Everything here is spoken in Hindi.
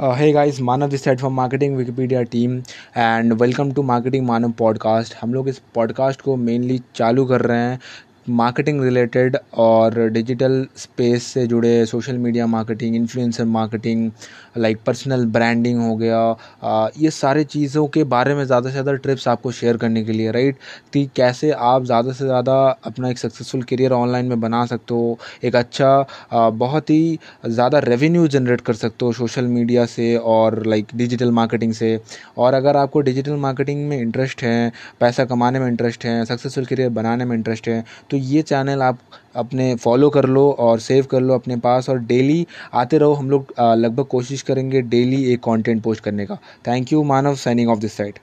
Uh, hey Manav this side from marketing Wikipedia team and welcome to marketing Manav podcast हम लोग इस पॉडकास्ट को मेनली चालू कर रहे हैं मार्केटिंग रिलेटेड और डिजिटल स्पेस से जुड़े social media marketing influencer marketing like personal branding हो गया ये सारे चीज़ों के बारे में ज़्यादा से ज़्यादा ट्रिप्स आपको शेयर करने के लिए राइट कि कैसे आप ज़्यादा से ज़्यादा अपना एक सक्सेसफुल करियर ऑनलाइन में बना सकते हो, एक अच्छा बहुत ही ज़्यादा रेवेन्यू जनरेट कर सकते हो सोशल मीडिया से और लाइक डिजिटल मार्केटिंग से। और अगर आपको डिजिटल मार्केटिंग में इंटरेस्ट है, पैसा कमाने में इंटरेस्ट है सक्सेसफुल करियर बनाने में इंटरेस्ट है तो तो ये चैनल आप अपने फॉलो कर लो और सेव कर लो अपने पास और डेली आते रहो। हम लोग लगभग कोशिश करेंगे डेली एक कंटेंट पोस्ट करने का। Thank you Manav signing off this side